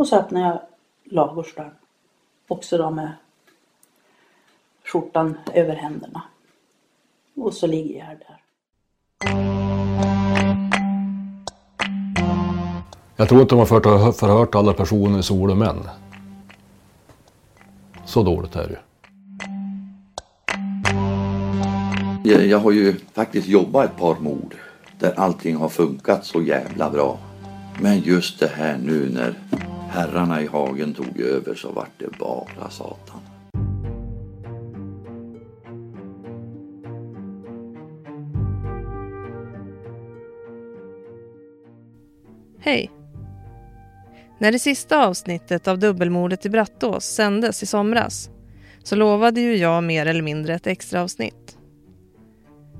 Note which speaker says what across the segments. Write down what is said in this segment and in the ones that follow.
Speaker 1: Och så öppnar jag ladugårdsdörren. Också då med skjortan över händerna. Och så ligger jag där.
Speaker 2: Jag tror inte de har förhört, förhört alla personer i Sol och män. Så dåligt är det ju.
Speaker 3: Jag, jag har ju faktiskt jobbat ett par mord där allting har funkat så jävla bra. Men just det här nu när herrarna i hagen tog över så vart det bara satan.
Speaker 4: Hej! När det sista avsnittet av dubbelmordet i Brattås sändes i somras så lovade ju jag mer eller mindre ett extra avsnitt.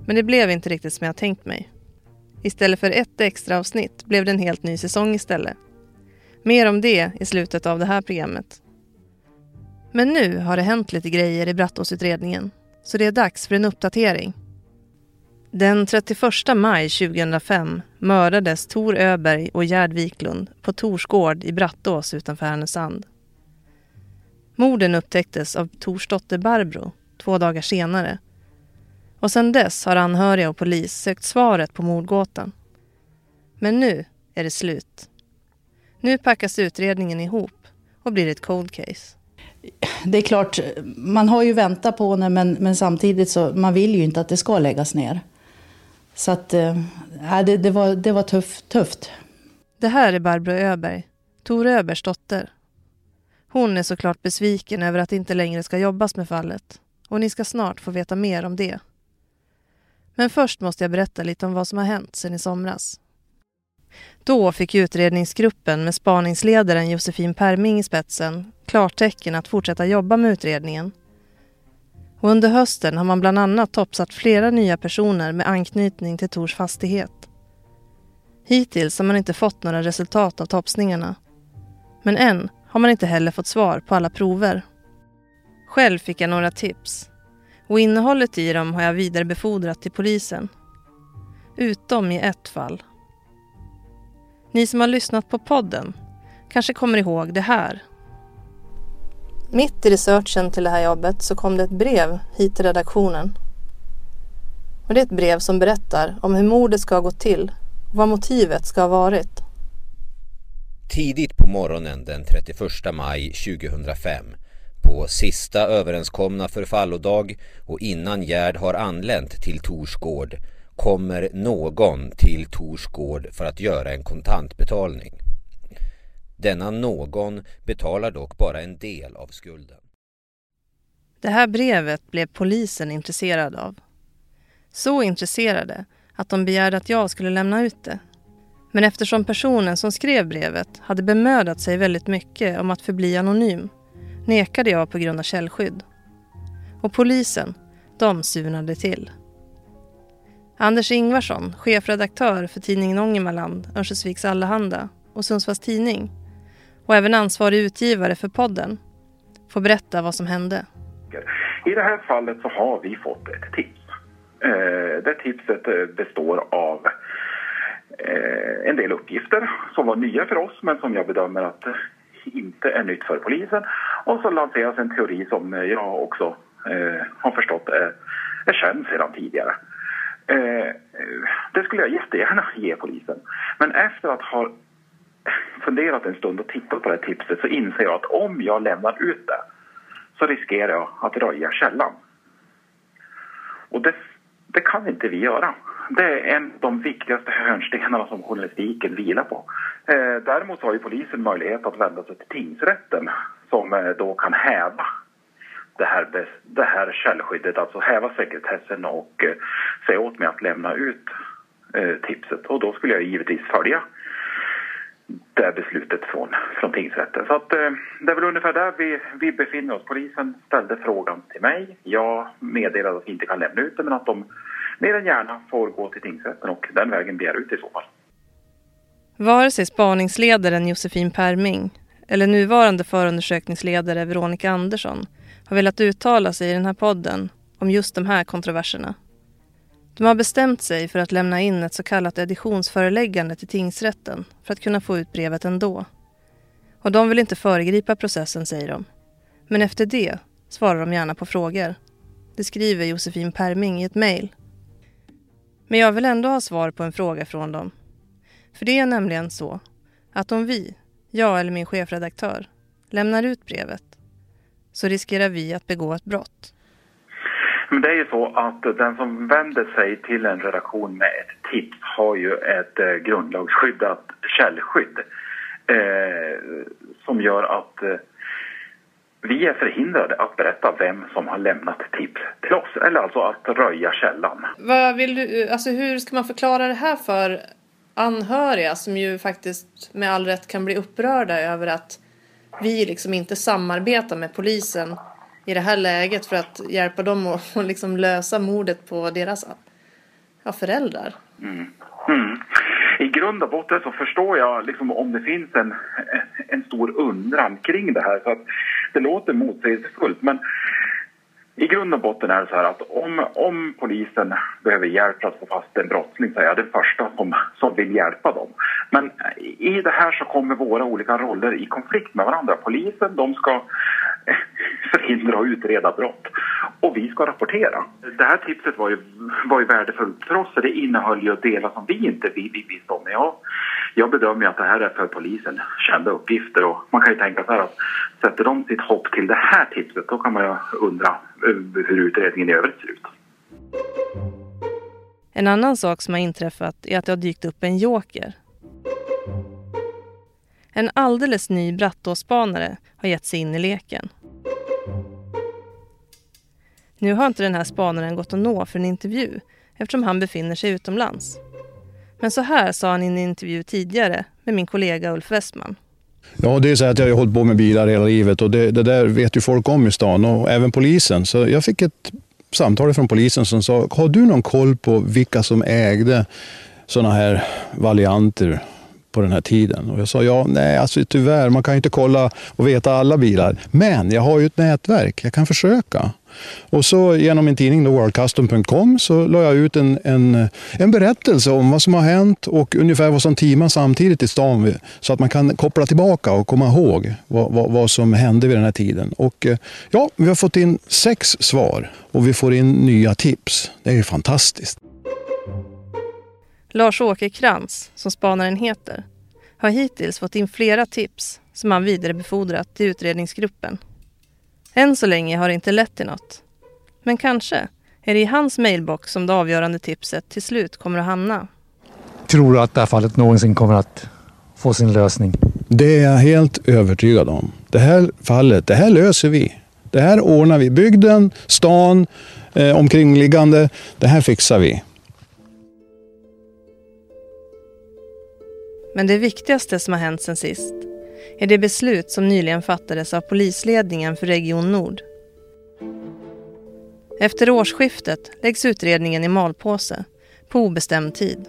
Speaker 4: Men det blev inte riktigt som jag tänkt mig. Istället för ett extra avsnitt blev det en helt ny säsong istället. Mer om det i slutet av det här programmet. Men nu har det hänt lite grejer i Brattåsutredningen så det är dags för en uppdatering. Den 31 maj 2005 mördades Tor Öberg och Gerd Wiklund på Torsgård i Brattås utanför Härnösand. Morden upptäcktes av Tors dotter Barbro två dagar senare. Och sedan dess har anhöriga och polis sökt svaret på mordgåtan. Men nu är det slut. Nu packas utredningen ihop och blir ett cold case.
Speaker 1: Det är klart, man har ju väntat på det men, men samtidigt så man vill ju inte att det ska läggas ner. Så att, äh, det, det, var, det var tuff, tufft.
Speaker 4: Det här är Barbro Öberg, Tor Öbergs dotter. Hon är såklart besviken över att det inte längre ska jobbas med fallet. Och ni ska snart få veta mer om det. Men först måste jag berätta lite om vad som har hänt sedan i somras. Då fick utredningsgruppen med spaningsledaren Josefin Perming i spetsen klartecken att fortsätta jobba med utredningen och under hösten har man bland annat topsat flera nya personer med anknytning till Tors fastighet. Hittills har man inte fått några resultat av topsningarna. Men än har man inte heller fått svar på alla prover. Själv fick jag några tips och innehållet i dem har jag vidarebefordrat till polisen. Utom i ett fall. Ni som har lyssnat på podden kanske kommer ihåg det här mitt i researchen till det här jobbet så kom det ett brev hit till redaktionen. Och det är ett brev som berättar om hur mordet ska ha gått till och vad motivet ska ha varit.
Speaker 5: Tidigt på morgonen den 31 maj 2005 på sista överenskomna förfallodag och innan Gerd har anlänt till Torsgård kommer någon till Torsgård för att göra en kontantbetalning. Denna någon betalar dock bara en del av skulden.
Speaker 4: Det här brevet blev polisen intresserad av. Så intresserade att de begärde att jag skulle lämna ut det. Men eftersom personen som skrev brevet hade bemödat sig väldigt mycket om att förbli anonym nekade jag på grund av källskydd. Och polisen, de surnade till. Anders Ingvarsson, chefredaktör för tidningen Ångermanland, Örnsköldsviks Allehanda och Sundsvalls Tidning och även ansvarig utgivare för podden, får berätta vad som hände.
Speaker 6: I det här fallet så har vi fått ett tips. Eh, det tipset eh, består av eh, en del uppgifter som var nya för oss men som jag bedömer att inte är nytt för polisen. Och så lanseras en teori som jag också har förstått är, är känd sedan tidigare. Eh, det skulle jag jättegärna ge polisen. Men efter att ha funderat en stund och tittat på det här tipset så inser jag att om jag lämnar ut det så riskerar jag att röja källan. Och det, det kan inte vi göra. Det är en av de viktigaste hörnstenarna som journalistiken vilar på. Eh, däremot har ju polisen möjlighet att vända sig till tingsrätten som eh, då kan häva det här, det här källskyddet, alltså häva sekretessen och eh, säga åt mig att lämna ut eh, tipset. Och då skulle jag givetvis följa det beslutet från, från tingsrätten. Så att, eh, det är väl ungefär där vi, vi befinner oss. Polisen ställde frågan till mig. Jag meddelade att vi inte kan lämna ut det men att de mer än gärna får gå till tingsrätten och den vägen begär ut i så fall.
Speaker 4: Vare sig spaningsledaren Josefin Perming eller nuvarande förundersökningsledare Veronica Andersson har velat uttala sig i den här podden om just de här kontroverserna. De har bestämt sig för att lämna in ett så kallat editionsföreläggande till tingsrätten för att kunna få ut brevet ändå. Och de vill inte föregripa processen, säger de. Men efter det svarar de gärna på frågor. Det skriver Josefin Perming i ett mejl. Men jag vill ändå ha svar på en fråga från dem. För det är nämligen så att om vi, jag eller min chefredaktör, lämnar ut brevet så riskerar vi att begå ett brott.
Speaker 6: Men det är ju så att den som vänder sig till en redaktion med ett tips har ju ett eh, grundlagsskyddat källskydd eh, som gör att eh, vi är förhindrade att berätta vem som har lämnat tips till oss, eller alltså att röja källan.
Speaker 4: Vad vill du, alltså hur ska man förklara det här för anhöriga som ju faktiskt med all rätt kan bli upprörda över att vi liksom inte samarbetar med polisen i det här läget för att hjälpa dem att liksom lösa mordet på deras ja, föräldrar.
Speaker 6: Mm. Mm. I grund och botten så förstår jag liksom om det finns en, en stor undran kring det här. Så att det låter motsägelsefullt men i grund och botten är det så här att om, om polisen behöver hjälp för att få fast en brottsling så är jag den första som, som vill hjälpa dem. Men i det här så kommer våra olika roller i konflikt med varandra. Polisen de ska förhindra och utreda brott och vi ska rapportera. Det här tipset var ju, var ju värdefullt för oss för det innehöll ju delar som vi inte vi, vi visste om. Jag, jag bedömer att det här är för polisen kända uppgifter och man kan ju tänka så här att sätter de sitt hopp till det här tipset då kan man ju undra eh, hur utredningen i övrigt ser ut.
Speaker 4: En annan sak som har inträffat är att det har dykt upp en joker. En alldeles ny Brattåspanare har gett sig in i leken. Nu har inte den här spanaren gått att nå för en intervju eftersom han befinner sig utomlands. Men så här sa han i en intervju tidigare med min kollega Ulf Westman.
Speaker 7: Ja, det är så att jag har hållit på med bilar hela livet och det, det, där vet ju folk om i stan och även polisen. Så jag fick ett samtal från polisen som sa, har du någon koll på vilka som ägde sådana här varianter på den här tiden? Och jag sa, ja, nej, alltså tyvärr, man kan ju inte kolla och veta alla bilar. Men jag har ju ett nätverk, jag kan försöka. Och så genom min tidning worldcustom.com så la jag ut en, en, en berättelse om vad som har hänt och ungefär vad som timar samtidigt i stan så att man kan koppla tillbaka och komma ihåg vad, vad, vad som hände vid den här tiden. Och eh, ja, vi har fått in sex svar och vi får in nya tips. Det är ju fantastiskt.
Speaker 4: Lars-Åke Krantz, som spanaren heter, har hittills fått in flera tips som han vidarebefordrat till utredningsgruppen. Än så länge har det inte lett till något. Men kanske är det i hans mailbox som det avgörande tipset till slut kommer att hamna.
Speaker 8: Tror du att det här fallet någonsin kommer att få sin lösning?
Speaker 7: Det är jag helt övertygad om. Det här fallet, det här löser vi. Det här ordnar vi. Bygden, stan, eh, omkringliggande. Det här fixar vi.
Speaker 4: Men det viktigaste som har hänt sen sist är det beslut som nyligen fattades av polisledningen för Region Nord. Efter årsskiftet läggs utredningen i malpåse på obestämd tid.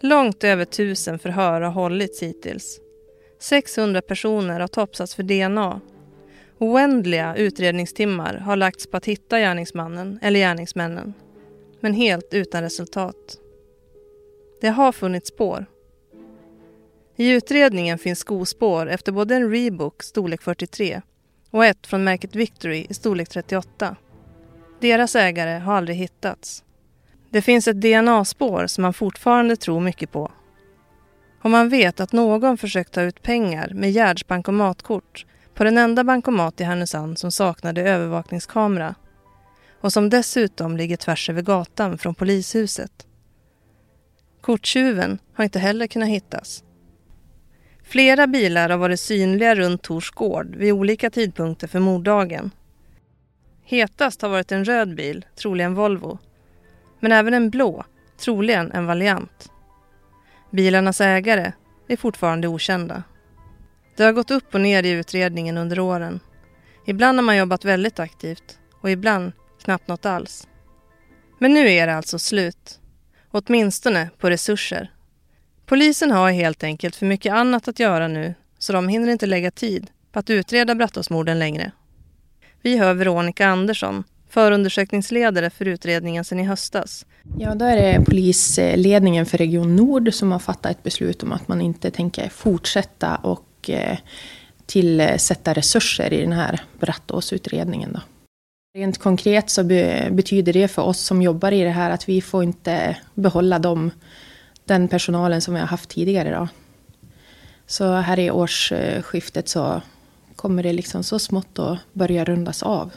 Speaker 4: Långt över tusen förhör har hållits hittills. 600 personer har topsats för DNA. Oändliga utredningstimmar har lagts på att hitta gärningsmannen eller gärningsmännen. Men helt utan resultat. Det har funnits spår. I utredningen finns skospår efter både en Reebok storlek 43 och ett från märket Victory i storlek 38. Deras ägare har aldrig hittats. Det finns ett DNA-spår som man fortfarande tror mycket på. Om man vet att någon försökt ta ut pengar med Gerds bankomatkort på den enda bankomat i Härnösand som saknade övervakningskamera och som dessutom ligger tvärs över gatan från polishuset Korttjuven har inte heller kunnat hittas. Flera bilar har varit synliga runt Tors gård vid olika tidpunkter för morddagen. Hetast har varit en röd bil, troligen Volvo. Men även en blå, troligen en Valiant. Bilarnas ägare är fortfarande okända. Det har gått upp och ner i utredningen under åren. Ibland har man jobbat väldigt aktivt och ibland knappt något alls. Men nu är det alltså slut. Åtminstone på resurser. Polisen har helt enkelt för mycket annat att göra nu så de hinner inte lägga tid på att utreda Brattåsmorden längre. Vi hör Veronica Andersson, förundersökningsledare för utredningen sedan i höstas.
Speaker 9: Ja, då är det polisledningen för Region Nord som har fattat ett beslut om att man inte tänker fortsätta och eh, tillsätta resurser i den här Brattåsutredningen. Då. Rent konkret så betyder det för oss som jobbar i det här att vi får inte behålla dem, den personalen som vi har haft tidigare. Då. Så här i årsskiftet så kommer det liksom så smått att börja rundas av.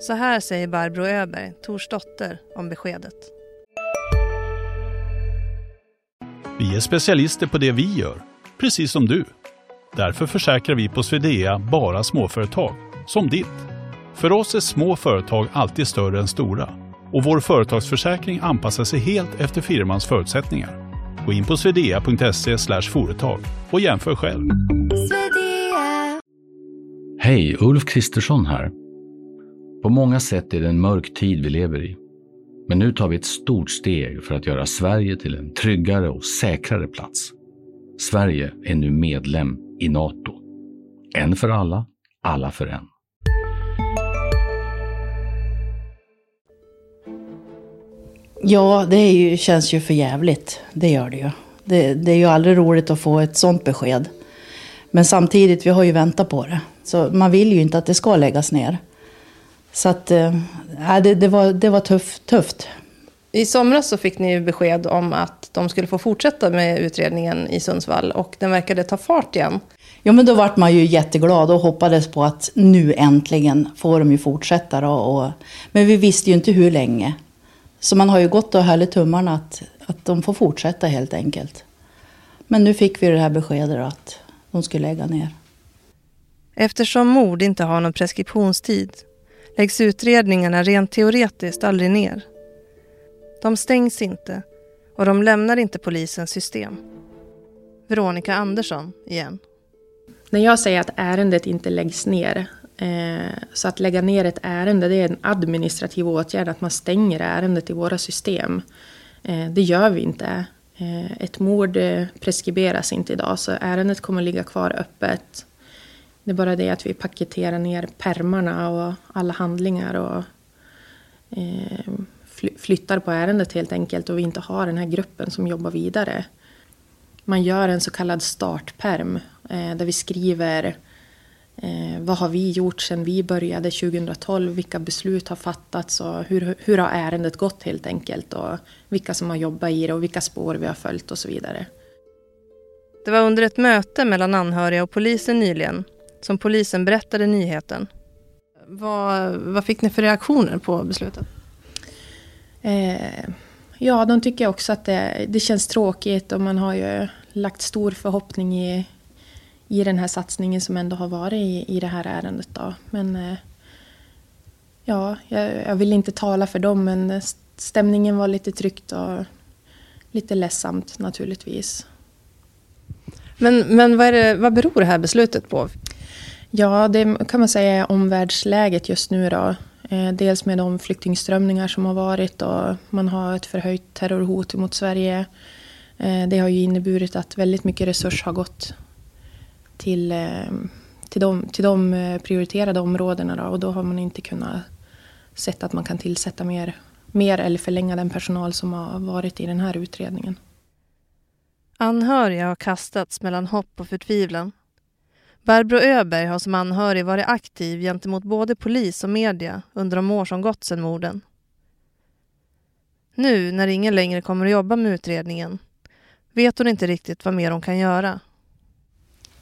Speaker 4: Så här säger Barbro Öberg, Tors dotter, om beskedet.
Speaker 10: Vi är specialister på det vi gör, precis som du. Därför försäkrar vi på Swedea bara småföretag, som ditt. För oss är små företag alltid större än stora och vår företagsförsäkring anpassar sig helt efter firmans förutsättningar. Gå in på swedea.se företag och jämför själv.
Speaker 11: Hej, Ulf Kristersson här. På många sätt är det en mörk tid vi lever i. Men nu tar vi ett stort steg för att göra Sverige till en tryggare och säkrare plats. Sverige är nu medlem i Nato. En för alla, alla för en.
Speaker 1: Ja, det är ju, känns ju för jävligt. Det gör det ju. Det, det, är ju aldrig roligt att få ett sånt besked. Men samtidigt, vi har ju väntat på det. Så man vill ju inte att det ska läggas ner. Så att, äh, det, det, var, det var tuff, tufft.
Speaker 4: I somras så fick ni besked om att de skulle få fortsätta med utredningen i Sundsvall och den verkade ta fart igen.
Speaker 1: Ja, men då vart man ju jätteglad och hoppades på att nu äntligen får de ju fortsätta. Då och, men vi visste ju inte hur länge. Så man har ju gått och hållit tummarna att, att de får fortsätta helt enkelt. Men nu fick vi det här beskedet att de skulle lägga ner.
Speaker 4: Eftersom mord inte har någon preskriptionstid läggs utredningarna rent teoretiskt aldrig ner. De stängs inte och de lämnar inte polisens system. Veronica Andersson igen.
Speaker 9: När jag säger att ärendet inte läggs ner, eh, så att lägga ner ett ärende det är en administrativ åtgärd, att man stänger ärendet i våra system. Eh, det gör vi inte. Eh, ett mord eh, preskriberas inte idag, så ärendet kommer ligga kvar öppet. Det är bara det att vi paketerar ner permarna och alla handlingar och eh, flyttar på ärendet helt enkelt och vi inte har den här gruppen som jobbar vidare. Man gör en så kallad startperm eh, där vi skriver eh, vad har vi gjort sedan vi började 2012? Vilka beslut har fattats och hur, hur har ärendet gått helt enkelt? Och vilka som har jobbat i det och vilka spår vi har följt och så vidare.
Speaker 4: Det var under ett möte mellan anhöriga och polisen nyligen som polisen berättade nyheten. Vad, vad fick ni för reaktioner på beslutet?
Speaker 9: Eh, ja, de tycker också att det, det känns tråkigt och man har ju lagt stor förhoppning i, i den här satsningen som ändå har varit i, i det här ärendet. Då. Men eh, ja, jag, jag, vill inte tala för dem men stämningen var lite tryckt och lite ledsamt naturligtvis.
Speaker 4: Men, men vad, det, vad beror det här beslutet på?
Speaker 9: Ja, det kan man säga är omvärldsläget just nu. Då. Eh, dels med de flyktingströmningar som har varit och man har ett förhöjt terrorhot mot Sverige. Eh, det har ju inneburit att väldigt mycket resurs har gått till, eh, till, de, till de eh, prioriterade områdena då, och då har man inte kunnat se att man kan tillsätta mer, mer eller förlänga den personal som har varit i den här utredningen.
Speaker 4: Anhöriga har kastats mellan hopp och förtvivlan. Barbro Öberg har som anhörig varit aktiv gentemot både polis och media under de år som gått sedan morden. Nu, när ingen längre kommer att jobba med utredningen, vet hon inte riktigt vad mer hon kan göra.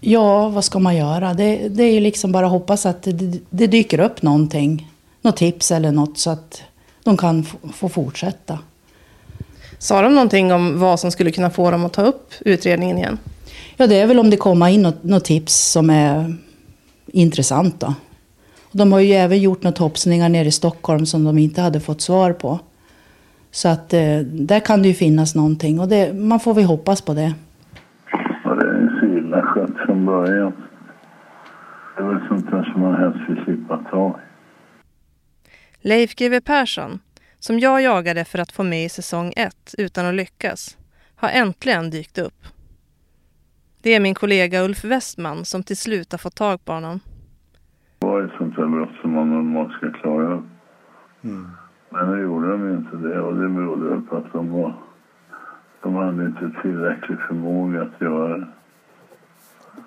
Speaker 1: Ja, vad ska man göra? Det, det är ju liksom bara hoppas att det, det, dyker upp någonting. Något tips eller något så att de kan få fortsätta.
Speaker 4: Sa de någonting om vad som skulle kunna få dem att ta upp utredningen igen?
Speaker 1: Ja, det är väl om det kommer in något, något tips som är intressant då. De har ju även gjort några topsningar nere i Stockholm som de inte hade fått svar på. Så att eh, där kan det ju finnas någonting och det, man får väl hoppas på det.
Speaker 12: Ja, det är så illa skött från början. Det är väl sånt där som man helst vill slippa ta i.
Speaker 4: Leif GW Persson, som jag jagade för att få med i säsong 1 utan att lyckas, har äntligen dykt upp. Det är min kollega Ulf Westman som till slut har fått tag på honom.
Speaker 12: som man normalt ska klara upp. Men nu gjorde de inte det och det berodde på att de var... De hade inte tillräcklig förmåga att göra det.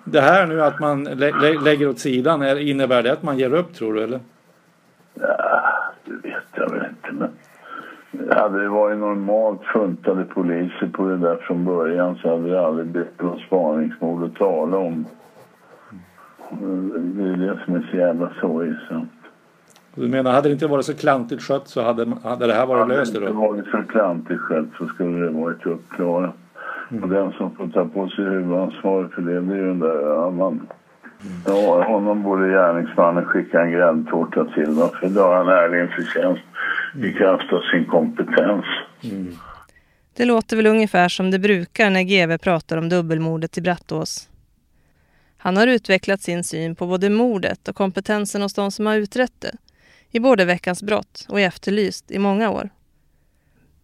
Speaker 13: Det här nu att man lä lä lägger åt sidan, är, innebär det att man ger upp tror du eller?
Speaker 12: Ja, det vet jag väl inte men... Hade det varit normalt funtade poliser på det där från början så hade det aldrig blivit någon spaningsmord att tala om. Det är det som är så jävla sorgsamt.
Speaker 13: Du menar, hade det inte varit så klantigt skött så hade, hade det här varit löst
Speaker 12: Hade det inte varit så klantigt skött så skulle det varit uppklarat. Och den som får ta på sig huvudansvaret för det, det är ju den där Allan. Ja, honom borde gärningsmannen skicka en gräddtårta till för då har han ärligen förtjänst i kraft av sin kompetens. Mm.
Speaker 4: Det låter väl ungefär som det brukar när GV pratar om dubbelmordet i Brattås. Han har utvecklat sin syn på både mordet och kompetensen hos de som har utrett det i både Veckans brott och i Efterlyst i många år.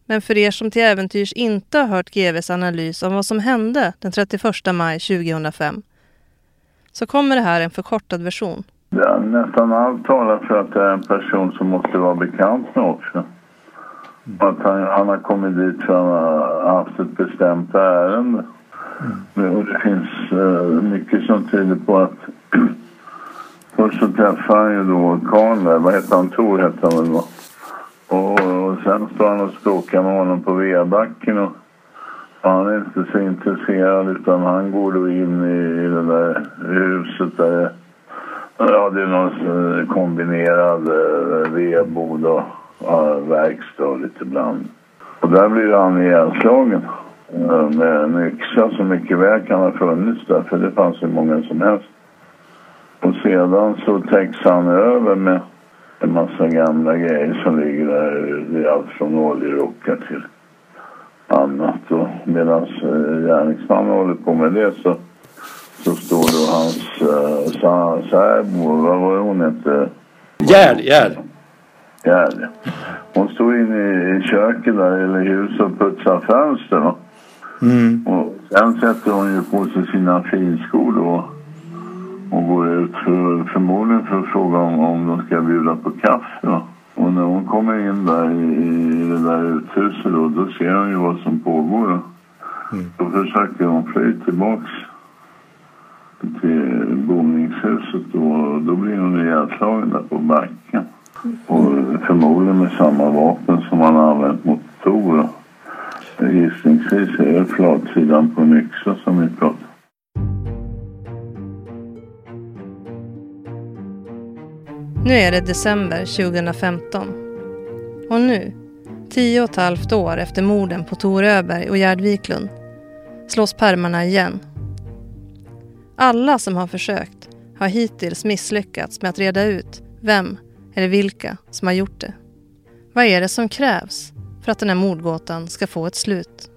Speaker 4: Men för er som till äventyrs inte har hört GVs analys om vad som hände den 31 maj 2005 så kommer det här en förkortad version.
Speaker 12: Ja, nästan allt talar för att det är en person som måste vara bekant med också. Att han, han har kommit dit för att han har haft ett bestämt ärende. Och det finns eh, mycket som tyder på att först så träffar han ju då Karl där, vad heter han, Tor hette han väl va? Och, och sen står han och språkar med honom på Veabacken och han är inte så intresserad utan han går då in i, i det där huset där Ja, det är någon eh, kombinerad eh, vedbod och ja, verkstad och lite bland. Och där blir han ihjälslagen med en yxa som mycket väl kan ha funnits där, för det fanns hur många som helst. Och sedan så täcks han över med en massa gamla grejer som ligger där. Det är allt från oljerockar till annat. Och medan gärningsmannen håller på med det så hans sa, särbo, vad var hon hette?
Speaker 13: Gerd, Gerd.
Speaker 12: Gerd. Hon står inne i, köket där, eller huset och putsar fönster.
Speaker 13: Mm.
Speaker 12: Och sen sätter hon ju på sig sina finskor då och går ut för, förmodligen för att fråga om, om de ska bjuda på kaffe. va. Och när hon kommer in där i, i det där uthuset då, då ser hon ju vad som pågår. Då, då försöker hon fly tillbaks till boningshuset då, då blir hon ihjälslagen där på backen. Och förmodligen med samma vapen som han har använt mot Tor. Gissningsvis är det flatsidan på en yxa som vi pratar
Speaker 4: Nu är det december 2015. Och nu, tio och ett halvt år efter morden på Tor Öberg och Gerd Wiklund, slås pärmarna igen. Alla som har försökt har hittills misslyckats med att reda ut vem eller vilka som har gjort det. Vad är det som krävs för att den här mordgåtan ska få ett slut?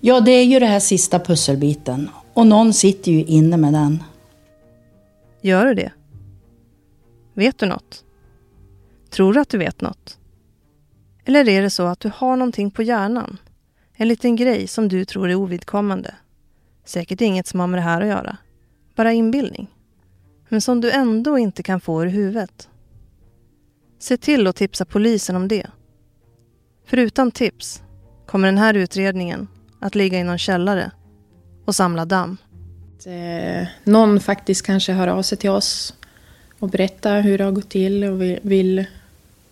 Speaker 1: Ja, det är ju det här sista pusselbiten. Och någon sitter ju inne med den.
Speaker 4: Gör du det? Vet du något? Tror du att du vet något? Eller är det så att du har någonting på hjärnan? En liten grej som du tror är ovidkommande? Säkert inget som har med det här att göra. Bara inbildning. Men som du ändå inte kan få ur huvudet. Se till att tipsa polisen om det. För utan tips kommer den här utredningen att ligga i någon källare och samla damm.
Speaker 9: eh, någon faktiskt kanske hör av sig till oss och berättar hur det har gått till och vill, vill,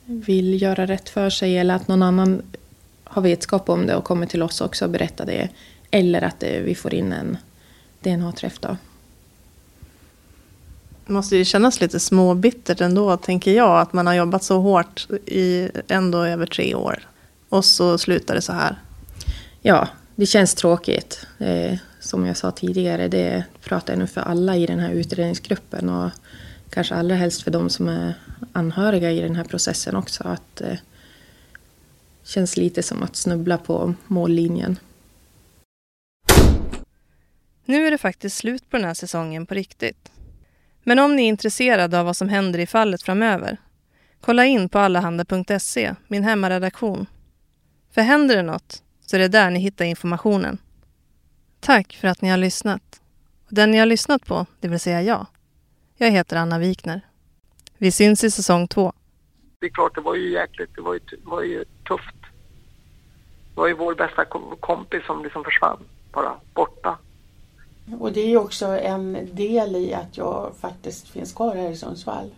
Speaker 9: vill göra rätt för sig eller att någon annan har vetskap om det och kommer till oss också och berättar det. Eller att eh, vi får in en DNA-träff då.
Speaker 4: Det måste ju kännas lite småbittert ändå, tänker jag, att man har jobbat så hårt i ändå över tre år. Och så slutar det så här.
Speaker 9: Ja, det känns tråkigt. Eh, som jag sa tidigare, det pratar jag nu för alla i den här utredningsgruppen och kanske allra helst för de som är anhöriga i den här processen också. Att eh, känns lite som att snubbla på mållinjen.
Speaker 4: Nu är det faktiskt slut på den här säsongen på riktigt. Men om ni är intresserade av vad som händer i fallet framöver, kolla in på allahanda.se, min hemmaredaktion. För händer det något så är det där ni hittar informationen. Tack för att ni har lyssnat. Och den ni har lyssnat på, det vill säga jag, jag heter Anna Wikner. Vi syns i säsong två.
Speaker 14: Det är klart, det var ju jäkligt. Det var ju, det var ju tufft. Det var ju vår bästa kompis som liksom försvann. Bara borta.
Speaker 15: Och det är också en del i att jag faktiskt finns kvar här i Sundsvall.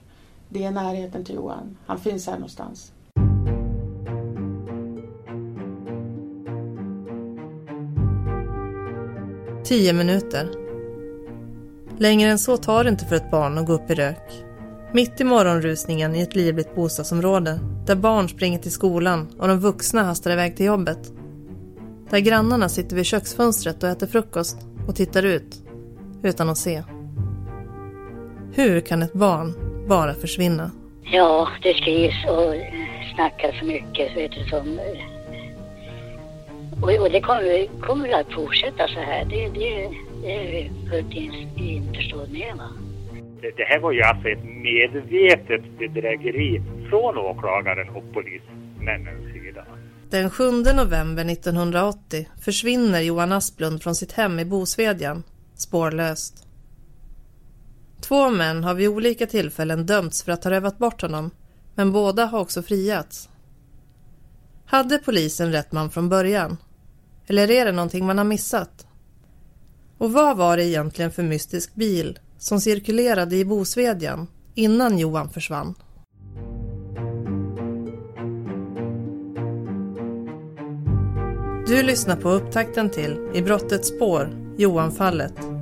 Speaker 15: Det är närheten till Johan. Han finns här någonstans.
Speaker 4: Tio minuter. Längre än så tar det inte för ett barn att gå upp i rök. Mitt i morgonrusningen i ett livligt bostadsområde där barn springer till skolan och de vuxna hastar iväg till jobbet. Där grannarna sitter vid köksfönstret och äter frukost och tittar ut utan att se. Hur kan ett barn bara försvinna?
Speaker 16: Ja, det skrivs och snackas så mycket, vet du, som... Och, och det kommer, kommer att fortsätta så här. Det, det, det är vi fullt in- införstådd med, va.
Speaker 17: Det, det här var ju alltså ett medvetet bedrägeri från åklagaren och polismännens sida.
Speaker 4: Den 7 november 1980 försvinner Johan Asplund från sitt hem i Bosvedjan, spårlöst. Två män har vid olika tillfällen dömts för att ha rövat bort honom, men båda har också friats. Hade polisen rätt man från början? Eller är det någonting man har missat? Och vad var det egentligen för mystisk bil som cirkulerade i Bosvedjan innan Johan försvann? Du lyssnar på upptakten till I brottets spår, Johanfallet.